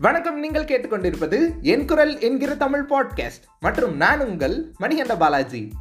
வணக்கம் நீங்கள் கேட்டுக்கொண்டிருப்பது என் குரல் என்கிற தமிழ் பாட்காஸ்ட் மற்றும் நான் உங்கள் மணிகண்ட பாலாஜி.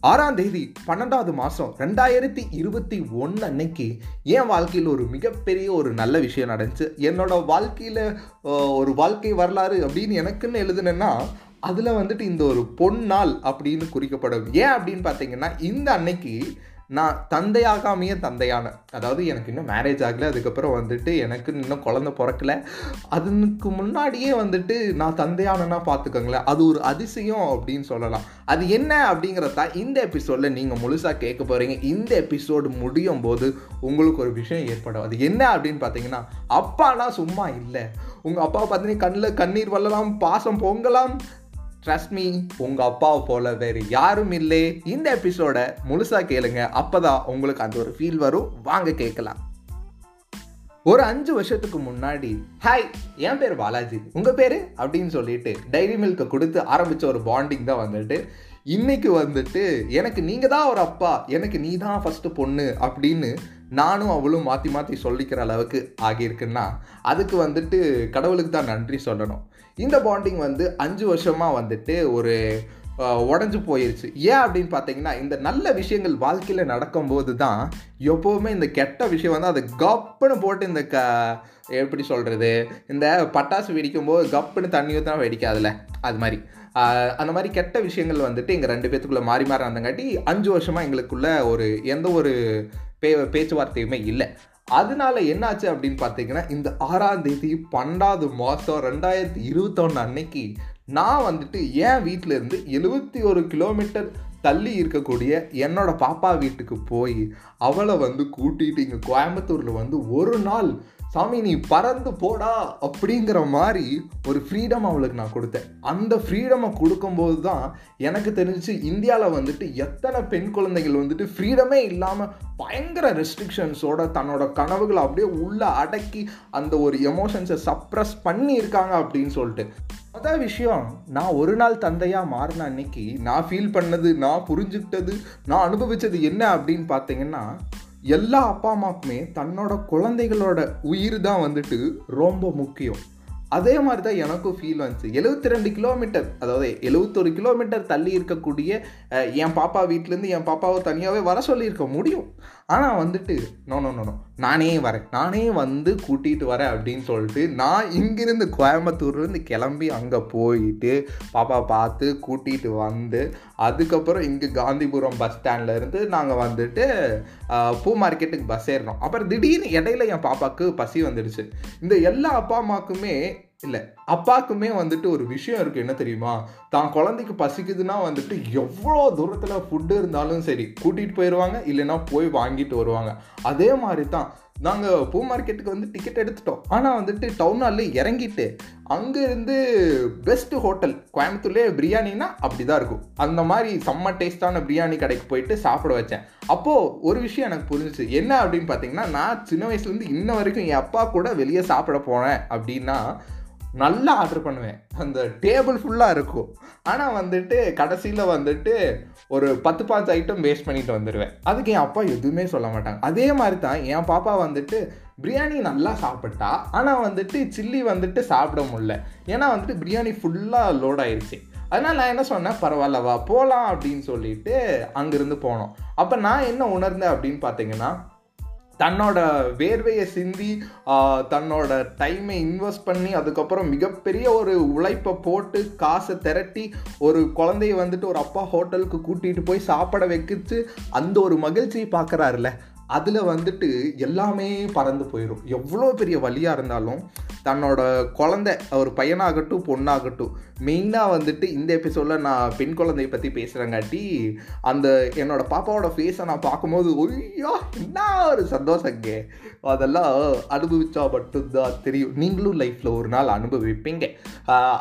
ஆறாம் தேதி பன்னெண்டாவது மாதம் ரெண்டாயிரத்தி இருபத்தி ஒன்று அன்னைக்கு என் வாழ்க்கையில் ஒரு மிகப்பெரிய ஒரு நல்ல விஷயம் நடந்துச்சு. என்னோட வாழ்க்கையில் ஒரு வாழ்க்கை வரலாறு அப்படின்னு எனக்குன்னு எழுதுனேன்னா அதில் வந்துட்டு இந்த ஒரு பொன்னாள் அப்படின்னு குறிக்கப்படும். ஏன் அப்படின்னு பார்த்தீங்கன்னா இந்த அன்னைக்கு நான் தந்தையாகாமையே தந்தையான அதாவது எனக்கு இன்னும் மேரேஜ் ஆகலை அதுக்கப்புறம் வந்துட்டு எனக்கு இன்னும் குழந்த பிறக்கல. அதுக்கு முன்னாடியே வந்துட்டு நான் தந்தையானனா பார்த்துக்கோங்களேன். அது ஒரு அதிசயம் அப்படின்னு சொல்லலாம். அது என்ன அப்படிங்கிறத இந்த எபிசோடில் நீங்கள் முழுசாக கேட்க போகிறீங்க இந்த எபிசோடு முடியும் போது உங்களுக்கு ஒரு விஷயம் ஏற்படும். அது என்ன அப்படின்னு பார்த்தீங்கன்னா அப்பானா சும்மா இல்லை. உங்கள் அப்பாவை பார்த்தீங்கன்னா கண்ணில் கண்ணீர் வல்லலாம் பாசம் பொங்கலாம் ட்ரஸ்ட் மீ உங்க அப்பாவை போல வேறு யாரும் இல்லை. இந்த எபிசோட முழுசா கேளுங்க. அப்பதான் உங்களுக்கு அந்த ஒரு ஃபீல் வரும். வாங்க கேட்கலாம். ஒரு அஞ்சு வருஷத்துக்கு முன்னாடி ஹாய் என் பேர் பாலாஜி. உங்க பேரு? அப்படின்னு சொல்லிட்டு டைரி மில்கை கொடுத்து ஆரம்பிச்ச ஒரு பாண்டிங் தான் வந்துட்டு. இன்னைக்கு வந்துட்டு எனக்கு நீங்க தான் ஒரு அப்பா. எனக்கு நீ தான் ஃபர்ஸ்ட் பொண்ணு. அப்படின்னு நானும் அவளும் மாற்றி மாற்றி சொல்லிக்கிற அளவுக்கு ஆகியிருக்குன்னா அதுக்கு வந்துட்டு கடவுளுக்கு தான் நன்றி சொல்லணும். இந்த பாண்டிங் வந்து அஞ்சு வருஷமாக வந்துட்டு ஒரு உடஞ்சி போயிருச்சு. ஏன் அப்படின்னு பார்த்தீங்கன்னா இந்த நல்ல விஷயங்கள் வாழ்க்கையில் நடக்கும்போது தான் எப்போவுமே இந்த கெட்ட விஷயம் வந்து அதை கப்புன்னு போட்டு இந்த க எப்படி சொல்கிறது இந்த பட்டாசு வெடிக்கும் போது கப்புன்னு தண்ணி ஊற்றினா வெடிக்காதுல்ல அது மாதிரி. அந்த மாதிரி கெட்ட விஷயங்கள் வந்துட்டு எங்கள் ரெண்டு பேத்துக்குள்ளே மாறி மாறி வந்தங்காட்டி அஞ்சு வருஷமாக எங்களுக்குள்ள ஒரு எந்த ஒரு பே பேச்சுவார்த்தையுமே இல்லை. அதனால என்னாச்சு அப்படின்னு பார்த்தீங்கன்னா இந்த ஆறாம் தேதி பன்னெண்டாவது மாதம் ரெண்டாயிரத்தி இருபத்தொன்று அன்னைக்கு நான் வந்துட்டு என் வீட்டிலேருந்து எழுபத்தி ஒரு கிலோமீட்டர் தள்ளி இருக்கக்கூடிய என்னோட பாப்பா வீட்டுக்கு போய் அவளை வந்து கூட்டிகிட்டு இங்கே கோயம்புத்தூரில் வந்து ஒரு நாள் சாமி நீ பறந்து போடா அப்படிங்கிற மாதிரி ஒரு ஃப்ரீடம் அவளுக்கு நான் கொடுத்தேன். அந்த ஃப்ரீடமை கொடுக்கும்போது தான் எனக்கு தெரிஞ்சு இந்தியாவில் வந்துட்டு எத்தனை பெண் குழந்தைகள் வந்துட்டு ஃப்ரீடமே இல்லாமல் பயங்கர ரெஸ்ட்ரிக்ஷன்ஸோட தன்னோட கனவுகளை அப்படியே உள்ளே அடக்கி அந்த ஒரு எமோஷன்ஸை சப்ரஸ் பண்ணி இருக்காங்க அப்படின்னு சொல்லிட்டு. மொதல் விஷயம் நான் ஒரு நாள் தந்தையாக மாறின அன்னைக்கு நான் ஃபீல் பண்ணது நான் புரிஞ்சுக்கிட்டது நான் அனுபவித்தது என்ன அப்படின்னு பார்த்தீங்கன்னா எல்லா அப்பா அம்மாவுக்குமே தன்னோட குழந்தைகளோட உயிர் தான் வந்துட்டு ரொம்ப முக்கியம். அதே மாதிரி தான் எனக்கும் ஃபீல் வந்துச்சு. எழுபத்தி ரெண்டு கிலோமீட்டர் அதாவது எழுபத்தொரு கிலோமீட்டர் தள்ளி இருக்கக்கூடிய என் பாப்பா வீட்டிலேருந்து என் பாப்பாவை தனியாகவே வர சொல்லியிருக்க முடியும். ஆனால் வந்துட்டு நோ நோ நோ நானே வரேன். நானே வந்து கூட்டிகிட்டு வரேன் அப்படின்னு சொல்லிட்டு நான் இங்கேருந்து கோயம்புத்தூர்லேருந்து கிளம்பி அங்கே போயிட்டு பாப்பா பார்த்து கூட்டிகிட்டு வந்து அதுக்கப்புறம் இங்கே காந்திபுரம் பஸ் ஸ்டாண்ட்லேருந்து நாங்கள் வந்துட்டு பூ மார்க்கெட்டுக்கு பஸ் ஏறினோம் அப்புறம் திடீர்னு இடையில என் பாப்பாவுக்கு பசி வந்துடுச்சு. இந்த எல்லா அப்பா அம்மாக்குமே இல்லை அப்பாக்குமே வந்துட்டு ஒரு விஷயம் இருக்குது என்ன தெரியுமா? தான் குழந்தைக்கு பசிக்குதுன்னா வந்துட்டு எவ்வளோ தூரத்தில் ஃபுட்டு இருந்தாலும் சரி கூட்டிகிட்டு போயிடுவாங்க இல்லைன்னா போய் வாங்கிட்டு வருவாங்க. அதே மாதிரி தான் நாங்கள் பூ மார்க்கெட்டுக்கு வந்து டிக்கெட் எடுத்துட்டோம். ஆனால் வந்துட்டு டவுன் ஹாலில் இறங்கிட்டு அங்கேருந்து பெஸ்ட்டு ஹோட்டல் கோயம்புத்தூர்லேயே பிரியாணினா அப்படி தான் இருக்கும். அந்த மாதிரி செம்ம டேஸ்ட்டான பிரியாணி கடைக்கு போயிட்டு சாப்பிட வச்சேன். அப்போது ஒரு விஷயம் எனக்கு புரிஞ்சிச்சு. என்ன அப்படின்னு பார்த்தீங்கன்னா நான் சின்ன வயசுலேருந்து இன்ன வரைக்கும் என் அப்பா கூட வெளியே சாப்பிட போனேன் அப்படின்னா நல்லா ஆர்டர் பண்ணுவேன். அந்த டேபிள் ஃபுல்லாக இருக்கும். ஆனால் வந்துட்டு கடைசியில் வந்துட்டு ஒரு பத்து பாஞ்சு ஐட்டம் வேஸ்ட் பண்ணிட்டு வந்துடுவேன் அதுக்கு என் அப்பா எதுவுமே சொல்ல மாட்டாங்க. அதே மாதிரி தான் என் பாப்பா வந்துட்டு பிரியாணி நல்லா சாப்பிட்டா ஆனால் வந்துட்டு சில்லி வந்துட்டு சாப்பிட முடில ஏன்னா வந்துட்டு பிரியாணி ஃபுல்லாக லோட் ஆயிடுச்சு அதனால் நான் என்ன சொன்னேன்? பரவாயில்லவா போகலாம் அப்படின்னு சொல்லிட்டு அங்கேருந்து போனோம். அப்போ நான் என்ன உணர்ந்தேன் அப்படின்னு பார்த்தீங்கன்னா தன்னோட வேர்வையை சிந்தி தன்னோட டைமை இன்வெஸ்ட் பண்ணி அதுக்கப்புறம் மிகப்பெரிய ஒரு உழைப்பை போட்டு காசை திரட்டி ஒரு குழந்தைய வந்துட்டு ஒரு அப்பா ஹோட்டலுக்கு கூட்டிகிட்டு போய் சாப்பிட வைக்கிச்சு. அந்த ஒரு மகிழ்ச்சியை பார்க்குறாருல அதில் வந்துட்டு எல்லாமே பறந்து போயிடும் எவ்வளோ பெரிய வழியாக இருந்தாலும் தன்னோட குழந்தை ஒரு பையனாகட்டும் பொண்ணாகட்டும் மெயினாக வந்துட்டு இந்த எபிசோடில் நான் பெண் குழந்தையை பற்றி பேசுகிறேங்காட்டி அந்த என்னோட பாப்பாவோட ஃபேஸை நான் பார்க்கும்போது ஒய்யோ என்ன ஒரு சந்தோஷங்க அதெல்லாம் அனுபவித்தா மட்டும்தான் தெரியும். நீங்களும் லைஃப்பில் ஒரு நாள் அனுபவிப்பீங்க.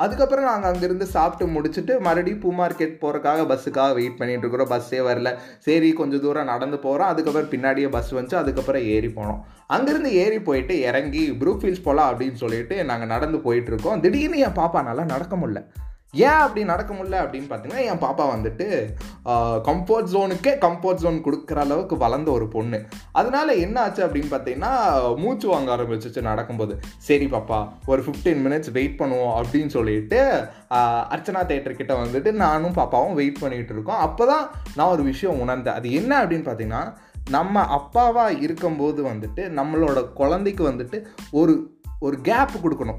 அதுக்கப்புறம் நாங்கள் அங்கேருந்து சாப்பிட்டு முடிச்சுட்டு மறுபடியும் பூ மார்க்கெட் போகிறக்காக பஸ்ஸுக்காக வெயிட் பண்ணிகிட்டு இருக்கிறோம். பஸ்ஸே வரல. சரி கொஞ்சம் தூரம் நடந்து போகிறோம் அதுக்கப்புறம் பின்னாடியே பஸ் வந்துச்சு அதுக்கப்புறம் ஏறி போனோம். அங்கேருந்து ஏறி போயிட்டு இறங்கி ப்ரூஃபீல்ஸ் போகலாம் அப்படின்னு சொல்லிட்டு நாங்கள் நடந்து போயிட்டுருக்கோம். திடீர்னு என் பாப்பா நல்லா நடக்க முடியல. ஏன் அப்படி நடக்க முடியல அப்படின்னு பார்த்தீங்கன்னா என் பாப்பா வந்துட்டு கம்ஃபர்ட் ஜோனுக்கே கம்ஃபர்ட் ஜோன் கொடுக்குற அளவுக்கு வளர்ந்த ஒரு பொண்ணு. அதனால என்ன ஆச்சு அப்படின்னு பார்த்தீங்கன்னா மூச்சு வாங்க ஆரம்பிச்சிச்சு நடக்கும்போது. சரி பாப்பா ஒரு ஃபிஃப்டீன் மினிட்ஸ் வெயிட் பண்ணுவோம் அப்படின்னு சொல்லிட்டு அர்ச்சனா தேட்டர்கிட்ட வந்துட்டு நானும் பாப்பாவும் வெயிட் பண்ணிகிட்டு இருக்கோம். அப்போ தான் நான் ஒரு விஷயம் உணர்ந்தேன். அது என்ன அப்படின்னு பார்த்தீங்கன்னா நம்ம அப்பாவாக இருக்கும்போது வந்துட்டு நம்மளோட குழந்தைக்கு வந்துட்டு ஒரு ஒரு கேப் கொடுக்கணும்.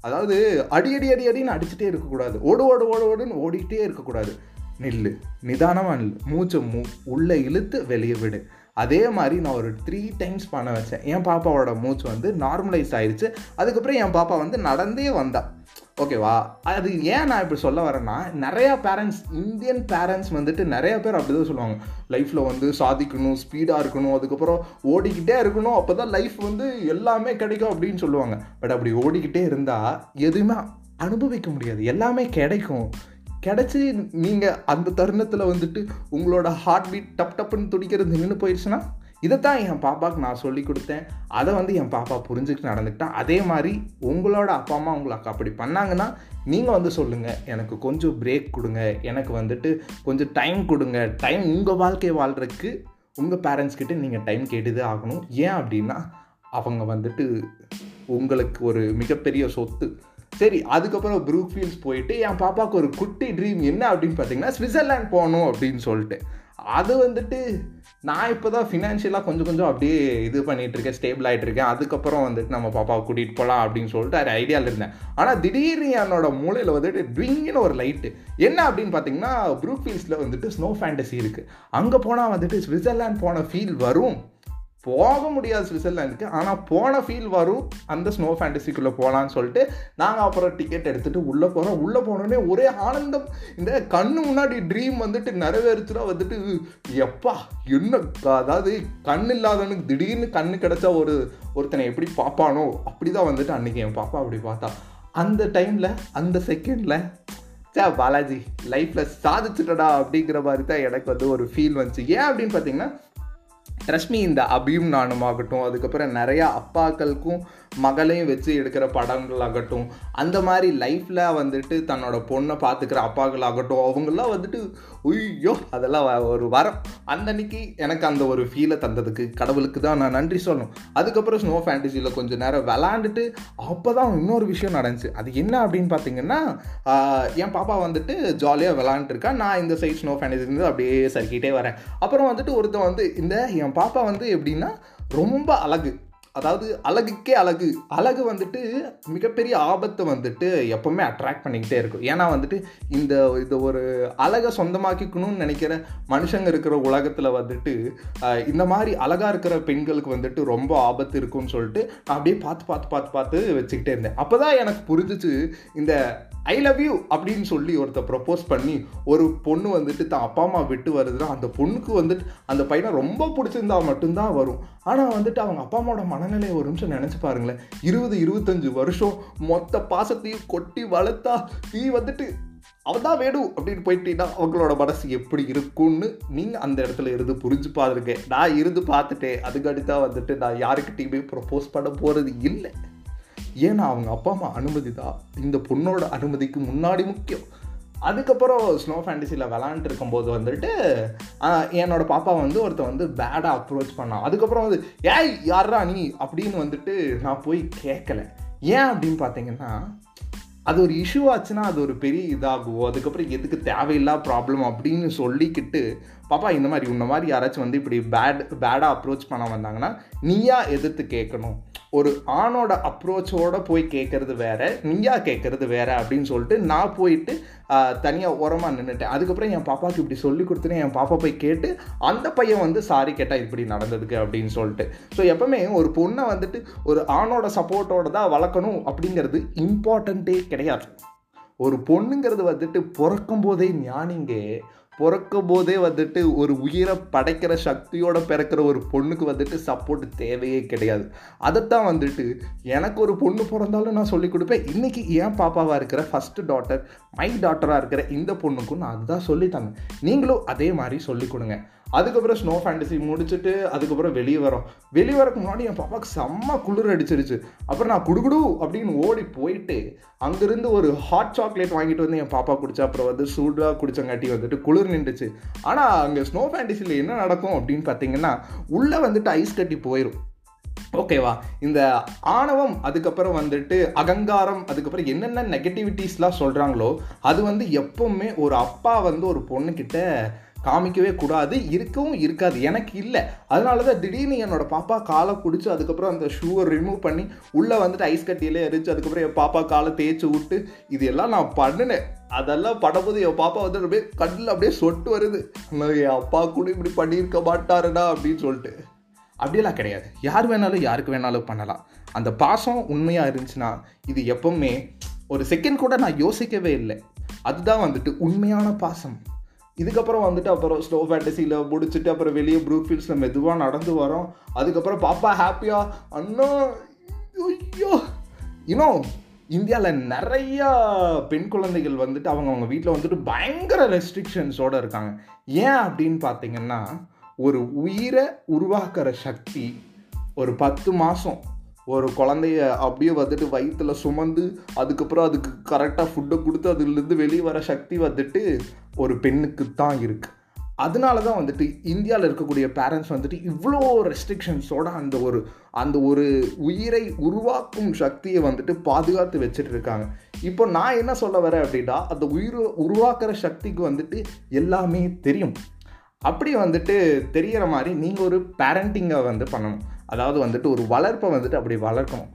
அதாவது அடி அடி அடி அடின்னு அடிச்சுட்டே இருக்கக்கூடாது. ஓடு ஓடு ஓடு ஓடுன்னு ஓடிக்கிட்டே இருக்கக்கூடாது. நில்லு. நிதானமாக நில் மூச்சை மூ உள்ளே இழுத்து வெளியே விடு. அதே மாதிரி நான் ஒரு த்ரீ டைம்ஸ் பண்ண வச்சேன். என் பாப்பாவோட மூச்சு வந்து நார்மலைஸ் ஆயிடுச்சு அதுக்கப்புறம் என் பாப்பா வந்து நடந்தே வந்தாள் ஓகேவா? அது ஏன் நான் இப்படி சொல்ல வரேன்னா நிறையா பேரண்ட்ஸ் இந்தியன் பேரண்ட்ஸ் வந்துட்டு நிறைய பேர் அப்படி தான் சொல்லுவாங்க. லைஃப்பில் வந்து சாதிக்கணும் ஸ்பீடாக இருக்கணும் அதுக்கப்புறம் ஓடிக்கிட்டே இருக்கணும் அப்போ தான் லைஃப் வந்து எல்லாமே கிடைக்கும் அப்படின்னு சொல்லுவாங்க. பட் அப்படி ஓடிக்கிட்டே இருந்தால் எதுவுமே அனுபவிக்க முடியாது. எல்லாமே கிடைக்கும். கிடச்சி நீங்கள் அந்த தருணத்தில் வந்துட்டு உங்களோட ஹார்ட் பீட் டப் டப்புன்னு துடிக்கிறது நின்று போயிடுச்சுன்னா இதைத்தான் என் பாப்பாவுக்கு நான் சொல்லி கொடுத்தேன். அதை வந்து என் பாப்பா புரிஞ்சுக்கிட்டு நடந்துக்கிட்டேன் அதே மாதிரி உங்களோட அப்பா அம்மா உங்களுக்கு அப்படி பண்ணாங்கன்னா நீங்கள் வந்து சொல்லுங்கள் எனக்கு கொஞ்சம் பிரேக் கொடுங்க. எனக்கு வந்துட்டு கொஞ்சம் டைம் கொடுங்க. டைம் உங்கள் வாழ்க்கையை வாழ்கிறதுக்கு உங்கள் பேரண்ட்ஸ்கிட்ட நீங்கள் டைம் கேட்டுதே ஆகணும். ஏன் அப்படின்னா அவங்க வந்துட்டு உங்களுக்கு ஒரு மிகப்பெரிய சொத்து. சரி அதுக்கப்புறம் ப்ரூக் ஃபீல்ஸ் போயிட்டு என் பாப்பாவுக்கு ஒரு குட்டி ட்ரீம் என்ன அப்படின்னு பார்த்தீங்கன்னா ஸ்விட்சர்லேண்ட் போகணும் அப்படின்னு சொல்லிட்டு. அது வந்துட்டு நான் இப்போ தான் ஃபினான்ஷியலாக கொஞ்சம் கொஞ்சம் அப்படியே இது பண்ணிகிட்டு இருக்கேன் ஸ்டேபிள் ஆகிட்டுருக்கேன் அதுக்கப்புறம் வந்துட்டு நம்ம பாப்பாவை கூட்டிகிட்டு போகலாம் அப்படின்னு சொல்லிட்டு அது ஐடியாவில் இருந்தேன். ஆனால் திடீர்னு என்னோட மூளையில் வந்துட்டு ட்விங்கின்னு ஒரு லைட்டு என்ன அப்படின்னு பார்த்தீங்கன்னா ப்ரூக் ஃபீல்ஸில் வந்துட்டு ஸ்னோ ஃபேண்டசி இருக்குது அங்கே போனால் வந்துட்டு ஸ்விட்சர்லேண்ட் போன ஃபீல் வரும். போக முடியாது சுவிட்சர்லாண்டுக்கு ஆனால் போன ஃபீல் வரும். அந்த ஸ்னோ ஃபேண்டசிக்குள்ளே போகலான்னு சொல்லிட்டு நாங்கள் அப்புறம் டிக்கெட் எடுத்துகிட்டு உள்ளே போகிறோம் உள்ளே போனோடனே ஒரே ஆனந்தம். இந்த கண்ணு முன்னாடி ட்ரீம் வந்துட்டு நிறைவேறுச்சுனா வந்துட்டு எப்பா என்ன அதாவது கண் இல்லாதவனுக்கு திடீர்னு கண்ணு கிடச்சா ஒரு ஒருத்தனை எப்படி பார்ப்பானோ அப்படி தான் வந்துட்டு அன்றைக்கி என் பாப்பா அப்படி பார்த்தா. அந்த டைமில் அந்த செகண்டில் சே பாலாஜி லைஃப்பில் சாதிச்சுட்டடா அப்படிங்கிற மாதிரி தான் எனக்கு வந்து ஒரு ஃபீல் வந்துச்சு. ஏன் அப்படின்னு பார்த்தீங்கன்னா ரஷ்மி இந்த அபியும் நானும் ஆகட்டும் அதுக்கப்புறம் நிறையா அப்பாக்களுக்கும் மகளையும் வச்சு எடுக்கிற படங்கள் ஆகட்டும் அந்த மாதிரி லைஃப்பில் வந்துட்டு தன்னோட பொண்ணை பார்த்துக்கிற அப்பாக்கள் ஆகட்டும் அவங்கெல்லாம் வந்துட்டு ஐயோ! அதெல்லாம் ஒரு வரம். அந்த அன்னைக்கு எனக்கு அந்த ஒரு ஃபீலை தந்ததுக்கு கடவுளுக்கு தான் நான் நன்றி சொல்லணும். அதுக்கப்புறம் ஸ்னோ ஃபேண்டசியில் கொஞ்சம் நேரம் விளாண்டுட்டு அப்போ தான் இன்னொரு விஷயம் நடந்துச்சு. அது என்ன அப்படின்னு பார்த்தீங்கன்னா என் பாப்பா வந்துட்டு ஜாலியாக விளாண்டுருக்கா நான் இந்த சைட் ஸ்னோ ஃபேண்டசிலேருந்து அப்படியே சறுக்கிட்டே வரேன். அப்புறம் வந்துட்டு ஒருத்தன் வந்து இந்த என் பாப்பா வந்து எப்படின்னா ரொம்ப அழகு. அதாவது அழகுக்கே அழகு. அழகு வந்துட்டு மிகப்பெரிய ஆபத்தை வந்துட்டு எப்போவுமே அட்ராக்ட் பண்ணிக்கிட்டே இருக்கும். ஏன்னா வந்துட்டு இந்த இந்த ஒரு அழகை சொந்தமாக்கிக்கணும்னு நினைக்கிற மனுஷங்க இருக்கிற உலகத்தில் வந்துட்டு இந்த மாதிரி அழகாக இருக்கிற பெண்களுக்கு வந்துட்டு ரொம்ப ஆபத்து இருக்கும்னு சொல்லிட்டு நான் அப்படியே பார்த்து பார்த்து பார்த்து பார்த்து வச்சுக்கிட்டே இருந்தேன். அப்போ தான் எனக்கு புரிஞ்சிச்சு இந்த ஐ லவ் யூ அப்படின்னு சொல்லி ஒருத்தர் ப்ரப்போஸ் பண்ணி ஒரு பொண்ணு வந்துட்டு தான் அப்பா அம்மா விட்டு வருதுன்னா அந்த பொண்ணுக்கு வந்துட்டு அந்த பையனை ரொம்ப பிடிச்சிருந்தா மட்டும்தான் வரும். ஆனால் வந்துட்டு அவங்க அப்பா அம்மாவோட மனநிலையை ஒரு நிமிஷம் நினச்சி பாருங்களேன். இருபது இருபத்தஞ்சு வருஷம் மொத்த பாசத்தையும் கொட்டி வளர்த்தா நீ வந்துட்டு அவன் தான் வேணும் அப்படின்னு போயிட்டீங்கன்னா அவங்களோட மனசு எப்படி இருக்கும்னு நீங்கள் அந்த இடத்துல இருந்து புரிஞ்சு பார்த்துருக்கேன் நான் இருந்து பார்த்துட்டேன். அதுக்கடி தான் வந்துட்டு நான் யாருக்கிட்டையுமே ப்ரப்போஸ் பண்ண போகிறது இல்லை. ஏன்னா அவங்க அப்பா அம்மா அனுமதி தான். இந்த பொண்ணோட அனுமதிக்கு முன்னாடி முக்கியம். அதுக்கப்புறம் ஸ்னோ ஃபேண்டசியில் விளாண்டுட்டு இருக்கும்போது வந்துட்டு என்னோட பாப்பா வந்து ஒருத்த வந்து பேடாக அப்ரோச் பண்ணான் அதுக்கப்புறம் வந்து ஏய் யாரா நீ? அப்படின்னு வந்துட்டு நான் போய் கேட்கல ஏன் அப்படின்னு பார்த்தீங்கன்னா அது ஒரு இஷ்யூ ஆச்சுன்னா அது ஒரு பெரிய இதாகும் அதுக்கப்புறம் எதுக்கு தேவையில்லா ப்ராப்ளம் அப்படின்னு சொல்லிக்கிட்டு பாப்பா இந்த மாதிரி இந்த மாதிரி யாராச்சும் வந்து இப்படி பேட் பேடாக அப்ரோச் பண்ண வந்தாங்கன்னா நீயா எதிர்த்து கேட்கணும் ஒரு ஆணோட அப்ரோச்சோடு போய் கேட்குறது வேற நீயா கேட்குறது வேற அப்படின்னு சொல்லிட்டு நான் போயிட்டு தனியாக உரமாக நின்றுட்டேன் அதுக்கப்புறம் என் பாப்பாவுக்கு இப்படி சொல்லி கொடுத்துனே என் பாப்பா போய் கேட்டு அந்த பையன் வந்து சாரி கேட்டால் இப்படி நடந்ததுக்கு அப்படின்னு சொல்லிட்டு. ஸோ எப்பவுமே ஒரு பொண்ணை வந்துட்டு ஒரு ஆணோட சப்போர்ட்டோட தான் வளர்க்கணும் அப்படிங்கிறது இம்பார்ட்டண்ட்டே கிடையாது. ஒரு பொண்ணுங்கிறது வந்துட்டு பிறக்கும் போதே ஞானிங்க பிறக்கும் போதே வந்துட்டு ஒரு உயிரை படைக்கிற சக்தியோட பிறக்கிற ஒரு பொண்ணுக்கு வந்துட்டு சப்போர்ட் தேவையே கிடையாது. அதைத்தான் வந்துட்டு எனக்கு ஒரு பொண்ணு பிறந்தாலும் நான் சொல்லிக் கொடுப்பேன். இன்றைக்கி ஏன் பாப்பாவாக இருக்கிற ஃபஸ்ட்டு டாட்டர் மை டாட்டராக இருக்கிற இந்த பொண்ணுக்கும் நான் அதுதான் சொல்லி நீங்களும் அதே மாதிரி சொல்லிக் கொடுங்க. அதுக்கப்புறம் ஸ்னோ ஃபேண்டசி முடிச்சுட்டு அதுக்கப்புறம் வெளியே வரோம். வெளியே வரக்கு முன்னாடி என் பாப்பாவுக்கு செம்ம குளிர் அடிச்சிருச்சு. அப்புறம் நான் குடுகுடு அப்படின்னு ஓடி போயிட்டு அங்கேருந்து ஒரு ஹாட் சாக்லேட் வாங்கிட்டு வந்து என் பாப்பா குடிச்சா அப்புறம் வந்து சூடாக குடிச்சங்காட்டி வந்துட்டு குளிர் நின்றுச்சு. ஆனால் அங்கே ஸ்னோ ஃபேண்டசியில் என்ன நடக்கும் அப்படின்னு பார்த்தீங்கன்னா உள்ளே வந்துட்டு ஐஸ் கட்டி போயிடும் ஓகேவா இந்த ஆணவம் அதுக்கப்புறம் வந்துட்டு அகங்காரம் அதுக்கப்புறம் என்னென்ன நெகட்டிவிட்டிஸ்லாம் சொல்கிறாங்களோ அது வந்து எப்போவுமே ஒரு அப்பா வந்து ஒரு பொண்ணுக்கிட்ட காமிக்கவே கூடாது இருக்கவும் இருக்காது. எனக்கு இல்லை. அதனால தான் திடீர்னு என்னோட பாப்பா காலை பிடிச்சி அதுக்கப்புறம் அந்த ஷூவை ரிமூவ் பண்ணி உள்ளே வந்துட்டு ஐஸ் கட்டியிலே எரிச்சு அதுக்கப்புறம் என் பாப்பா காலை தேய்ச்சி விட்டு இது எல்லாம் நான் பண்ணினேன். அதெல்லாம் படும்போது என் பாப்பா வந்து அப்படியே கண்ணில் அப்படியே சொட்டு வருது. என் அப்பா கூட இப்படி பண்ணியிருக்க மாட்டாருடா அப்படின்னு சொல்லிட்டு. அப்படியெல்லாம் கிடையாது. யார் வேணாலும் யாருக்கு வேணாலும் பண்ணலாம். அந்த பாசம் உண்மையாக இருந்துச்சுன்னா இது எப்பவுமே ஒரு செகண்ட் கூட நான் யோசிக்கவே இல்லை. அதுதான் வந்துட்டு உண்மையான பாசம். இதுக்கப்புறம் வந்துட்டு அப்புறம் ஸ்லோ ஃபேண்டசியில் முடிச்சுட்டு அப்புறம் வெளியே ப்ரூக்ஃபீல்ட்ஸில் மெதுவாக நடந்து வரோம். அதுக்கப்புறம் பாப்பா ஹாப்பியாக அண்ணா ஐயோ. இன்னும் இந்தியாவில் நிறையா பெண் குழந்தைகள் வந்துட்டு அவங்க அவங்க வீட்டில் வந்துட்டு பயங்கர ரெஸ்ட்ரிக்ஷன்ஸோடு இருக்காங்க. ஏன் அப்படின்னு பார்த்தீங்கன்னா ஒரு உயிரை உருவாக்குற சக்தி ஒரு பத்து மாதம் ஒரு குழந்தைய அப்படியே வந்துட்டு வயிற்றில் சுமந்து அதுக்கப்புறம் அதுக்கு கரெக்டாக ஃபுட்டை கொடுத்து அதுலேருந்து வெளியே வர சக்தி வந்துட்டு ஒரு பெண்ணுக்கு தான் இருக்குது அதனால தான் வந்துட்டு இந்தியாவில் இருக்கக்கூடிய பேரண்ட்ஸ் வந்துட்டு இவ்வளோ ரெஸ்ட்ரிக்ஷன்ஸோட அந்த ஒரு அந்த ஒரு உயிரை உருவாக்கும் சக்தியை வந்துட்டு பாதுகாத்து வச்சுட்டு இருக்காங்க. இப்போ நான் என்ன சொல்ல வரேன் அப்படின்னா அந்த உயிர் உருவாக்குற சக்திக்கு வந்துட்டு எல்லாமே தெரியும். அப்படி வந்துட்டு தெரிகிற மாதிரி நீங்கள் ஒரு பேரண்டிங்கை வந்து பண்ணணும். அதாவது வந்துட்டு ஒரு வளர்ப்பை வந்துட்டு அப்படி வளர்க்கணும்.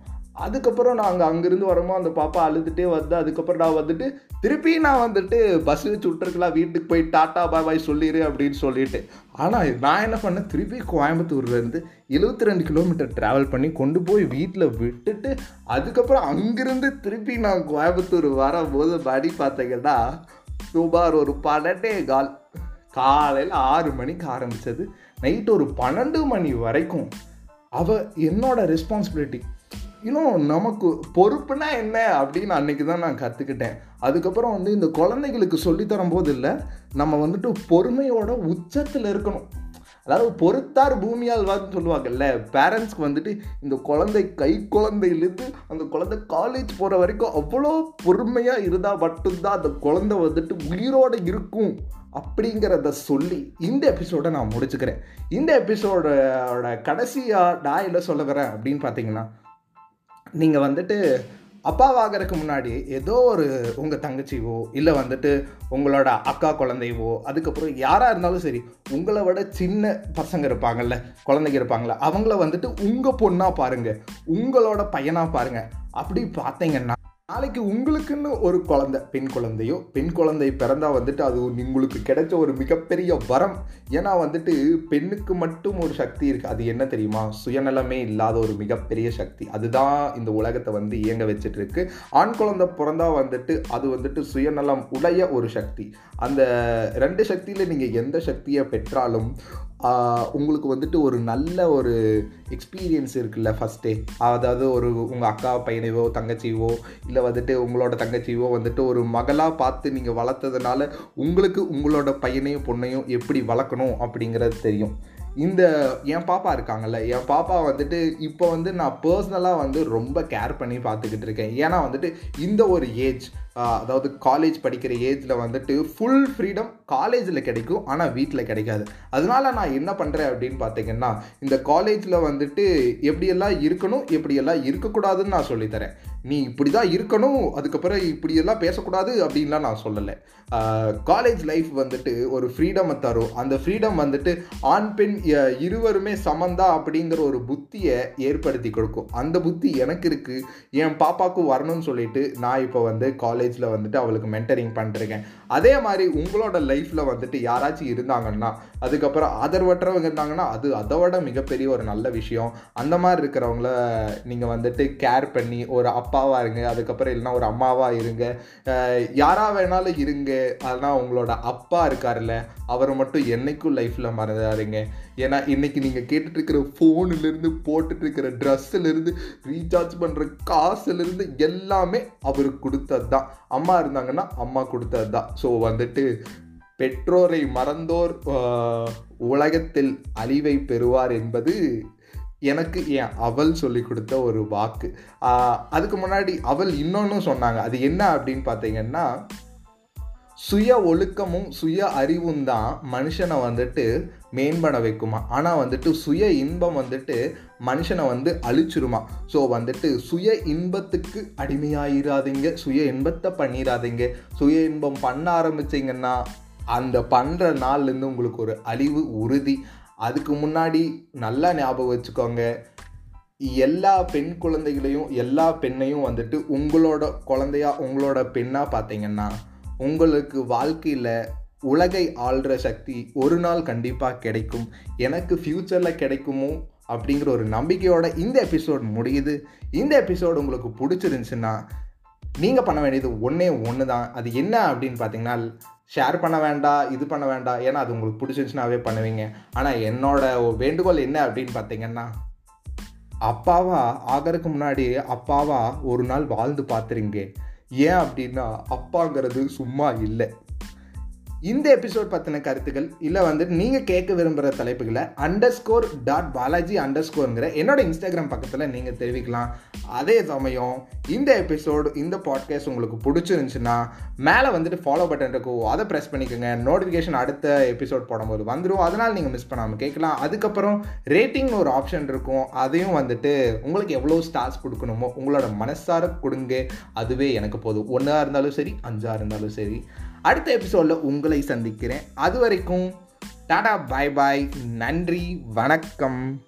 அதுக்கப்புறம் நாங்கள் அங்கேருந்து வரமோ அந்த பாப்பா அழுதுகிட்டே வந்து அதுக்கப்புறம் நான் வந்துட்டு திருப்பி நான் வந்துட்டு பஸ் வச்சு விட்டுருக்கலாம் வீட்டுக்கு போய் டாட்டா பாய் பாய் சொல்லிடு அப்படின்னு சொல்லிட்டு. ஆனால் நான் என்ன பண்ணேன்? திருப்பி கோயம்புத்தூர்லேருந்து எழுபத்தி ரெண்டு கிலோமீட்டர் ட்ராவல் பண்ணி கொண்டு போய் வீட்டில் விட்டுட்டு அதுக்கப்புறம் அங்கேருந்து திருப்பி நான் கோயம்புத்தூர் வரும்போது படி பார்த்தீங்கன்னா சுமார் ஒரு பன்னெண்டே கால் காலையில் ஆறு மணிக்கு ஆரம்பித்தது நைட்டு ஒரு பன்னெண்டு மணி வரைக்கும் அவ என்னோட ரெஸ்பான்சிபிலிட்டி இன்னும் நமக்கு பொறுப்புனா என்ன அப்படின்னு அன்னைக்கு தான் நான் கற்றுக்கிட்டேன் அதுக்கப்புறம் வந்து இந்த குழந்தைகளுக்கு சொல்லித்தரும் போது இல்லை நம்ம வந்துட்டு பொறுமையோட உச்சத்தில் இருக்கணும். அதாவது பொறுத்தார் பூமியால் வான்னு சொல்லுவாங்கல்ல பேரண்ட்ஸ்க்கு வந்துட்டு இந்த குழந்தை கை குழந்தையிலேருந்து அந்த குழந்தை காலேஜ் போகிற வரைக்கும் அவ்வளோ பொறுமையாக இருந்தால் மட்டும்தான் அந்த குழந்தை வந்துட்டு உயிரோடு இருக்கும் அப்படிங்கிறத சொல்லி இந்த எபிசோடை நான் முடிச்சுக்கிறேன். இந்த எபிசோடோட கடைசியாக நான் என்ன சொல்லுகிறேன் அப்படின்னு பார்த்தீங்கன்னா நீங்கள் வந்துட்டு அப்பாவாகிறதுக்கு முன்னாடி ஏதோ ஒரு உங்கள் தங்கச்சிவோ இல்லை வந்துட்டு உங்களோட அக்கா குழந்தைவோ அதுக்கப்புறம் யாராக இருந்தாலும் சரி உங்களை விட சின்ன பசங்க இருப்பாங்கல்ல குழந்தைங்க இருப்பாங்கள்ல அவங்கள வந்துட்டு உங்கள் பொண்ணாக பாருங்கள் உங்களோட பையனாக பாருங்கள் அப்படி பார்த்தீங்கன்னா நாளைக்கு உங்களுக்குன்னு ஒரு குழந்தை பெண் குழந்தையோ பெண் குழந்தை பிறந்தா வந்துட்டு அது உங்களுக்கு கிடைச்ச ஒரு மிகப்பெரிய வரம். ஏன்னா வந்துட்டு பெண்ணுக்கு மட்டும் ஒரு சக்தி இருக்குது அது என்ன தெரியுமா? சுயநலமே இல்லாத ஒரு மிகப்பெரிய சக்தி. அதுதான் இந்த உலகத்தை வந்து இயங்க வச்சுட்டு இருக்கு ஆண் குழந்தை பிறந்தா வந்துட்டு அது வந்துட்டு சுயநலம் உடைய ஒரு சக்தி. அந்த ரெண்டு சக்தியில் நீங்கள் எந்த சக்தியை பெற்றாலும் உங்களுக்கு வந்துட்டு ஒரு நல்ல ஒரு எக்ஸ்பீரியன்ஸ் இருக்குல்ல ஃபஸ்ட்டே அதாவது ஒரு உங்கள் அக்கா பையனைவோ தங்கச்சியவோ இல்லை வந்துட்டு உங்களோட தங்கச்சியவோ வந்துட்டு ஒரு மகளாக பார்த்து நீங்கள் வளர்த்ததுனால உங்களுக்கு உங்களோட பையனையும் பொண்ணையும் எப்படி வளர்க்கணும் அப்படிங்கிறது தெரியும். இந்த என் பாப்பா இருக்காங்கல்ல என் பாப்பா வந்துட்டு இப்போ வந்து நான் பர்சனலாக வந்து ரொம்ப கேர் பண்ணி பார்த்துக்கிட்டு இருக்கேன். ஏன்னா வந்துட்டு இந்த ஒரு ஏஜ் அதாவது காலேஜ் படிக்கிற ஏஜில் வந்துட்டு ஃபுல் ஃப்ரீடம் காலேஜில் கிடைக்கும் ஆனால் வீட்டில் கிடைக்காது. அதனால நான் என்ன பண்ணுறேன் அப்படின்னு பார்த்தீங்கன்னா இந்த காலேஜில் வந்துட்டு எப்படியெல்லாம் இருக்கணும் எப்படியெல்லாம் இருக்கக்கூடாதுன்னு நான் சொல்லித்தரேன். நீ இப்படி தான் இருக்கணும் அதுக்கப்புறம் இப்படியெல்லாம் பேசக்கூடாது அப்படின்லாம் நான் சொல்லலை. காலேஜ் லைஃப் வந்துட்டு ஒரு ஃப்ரீடமை தரும். அந்த ஃப்ரீடம் வந்துட்டு ஆண் பெண் இருவருமே சமந்தா அப்படிங்கிற ஒரு புத்தியை ஏற்படுத்தி கொடுக்கும். அந்த புத்தி எனக்கு இருக்குது என் பாப்பாவுக்கு வரணும்னு சொல்லிட்டு நான் இப்போ வந்து காலேஜில் வந்துட்டு அவளுக்கு மென்டரிங் பண்ணிருக்கேன் அதே மாதிரி உங்களோட லைஃப்பில் வந்துட்டு யாராச்சும் இருந்தாங்கன்னா அதுக்கப்புறம் ஆதரவற்றவங்க இருந்தாங்கன்னா அது அதை விட மிகப்பெரிய ஒரு நல்ல விஷயம். அந்த மாதிரி இருக்கிறவங்கள நீங்கள் வந்துட்டு கேர் பண்ணி ஒரு அப்பாவாக இருங்க அதுக்கப்புறம் இல்லைனா ஒரு அம்மாவாக இருங்க. யாராக வேணாலும் இருங்க. ஆனால் உங்களோட அப்பா இருக்கார்ல அவரை மட்டும் என்னைக்கும் லைஃப்பில் மறந்துடாதீங்க. ஏன்னா இன்னைக்கு நீங்கள் கேட்டுட்ருக்கிற ஃபோனுலேருந்து போட்டுட்டு ட்ரெஸ்ஸுலேருந்து ரீசார்ஜ் பண்ணுற காசுலேருந்து எல்லாமே அவருக்கு கொடுத்தது தான் அம்மா இருந்தாங்கன்னா அம்மா கொடுத்தது தான் ஸோ வந்துட்டு பெற்றோரை மறந்தோர் உலகத்தில் அழிவை பெறுவார் என்பது எனக்கு என் அவள் சொல்லி கொடுத்த ஒரு வாக்கு. அதுக்கு முன்னாடி அவள் இன்னொன்னும் சொன்னாங்க. அது என்ன அப்படின்னு பார்த்தீங்கன்னா சுய ஒழுக்கமும் சுய அறிவும் தான் மனுஷனை வந்துட்டு மேம்பட வைக்குமா? ஆனால் வந்துட்டு சுய இன்பம் வந்துட்டு மனுஷனை வந்து அழிச்சிருமா? ஸோ வந்துட்டு சுய இன்பத்துக்கு அடிமையாயிராதீங்க. சுய இன்பத்தை பண்ணிடாதீங்க சுய இன்பம் பண்ண ஆரம்பிச்சிங்கன்னா அந்த பண்ணுற நாள்லேருந்து உங்களுக்கு ஒரு அழிவு உறுதி. அதுக்கு முன்னாடி நல்லா ஞாபகம் வச்சுக்கோங்க. எல்லா பெண் குழந்தைகளையும் எல்லா பெண்ணையும் வந்துட்டு உங்களோட குழந்தையா உங்களோட பெண்ணாக பார்த்தீங்கன்னா உங்களுக்கு வாழ்க்கையில் உலகை ஆள்ற சக்தி ஒரு நாள் கண்டிப்பாக கிடைக்கும். எனக்கு ஃப்யூச்சரில் கிடைக்குமோ அப்படிங்கிற ஒரு நம்பிக்கையோட இந்த எபிசோட் முடியுது. இந்த எபிசோடு உங்களுக்கு பிடிச்சிருந்துச்சுன்னா நீங்கள் பண்ண வேண்டியது ஒன்றே ஒன்று தான் அது என்ன அப்படின்னு பார்த்தீங்கன்னா ஷேர் பண்ண வேண்டாம் இது பண்ண வேண்டாம் ஏன்னா அது உங்களுக்கு பிடிச்சிருந்துச்சுனாவே பண்ணுவீங்க. ஆனால் என்னோட வேண்டுகோள் என்ன அப்படின்னு பார்த்தீங்கன்னா அப்பாவா ஆகிறதுக்கு முன்னாடி அப்பாவா ஒரு நாள் வாழ்ந்து பார்த்துருங்க. ஏன் அப்படின்னா அப்பாங்கிறது சும்மா இல்லை. இந்த எபிசோட் பற்றின கருத்துக்கள் இல்லை வந்துட்டு நீங்கள் கேட்க விரும்புகிற தலைப்புகளை underscore dot Balaji under ஸ்கோருங்கிற என்னோட இன்ஸ்டாகிராம் பக்கத்தில் நீங்கள் தெரிவிக்கலாம். அதே சமயம் இந்த எபிசோடு இந்த பாட்காஸ்ட் உங்களுக்கு பிடிச்சிருந்துச்சுன்னா மேலே வந்துட்டு ஃபாலோ பட்டன் இருக்கும். அதை ப்ரெஸ் பண்ணிக்கோங்க. நோட்டிஃபிகேஷன் அடுத்த எபிசோட் போடும்போது வந்துடும் அதனால் நீங்கள் மிஸ் பண்ணாமல் கேட்கலாம். அதுக்கப்புறம் ரேட்டிங்னு ஒரு ஆப்ஷன் இருக்கும். அதையும் வந்துட்டு உங்களுக்கு எவ்வளோ ஸ்டார்ஸ் கொடுக்கணுமோ உங்களோட மனசார கொடுங்க. அதுவே எனக்கு போதும். ஒன்றா இருந்தாலும் சரி அஞ்சா இருந்தாலும் சரி. அடுத்த எபிசோடில் உங்களை சந்திக்கிறேன். அது வரைக்கும் டாடா பாய் பாய் நன்றி வணக்கம்.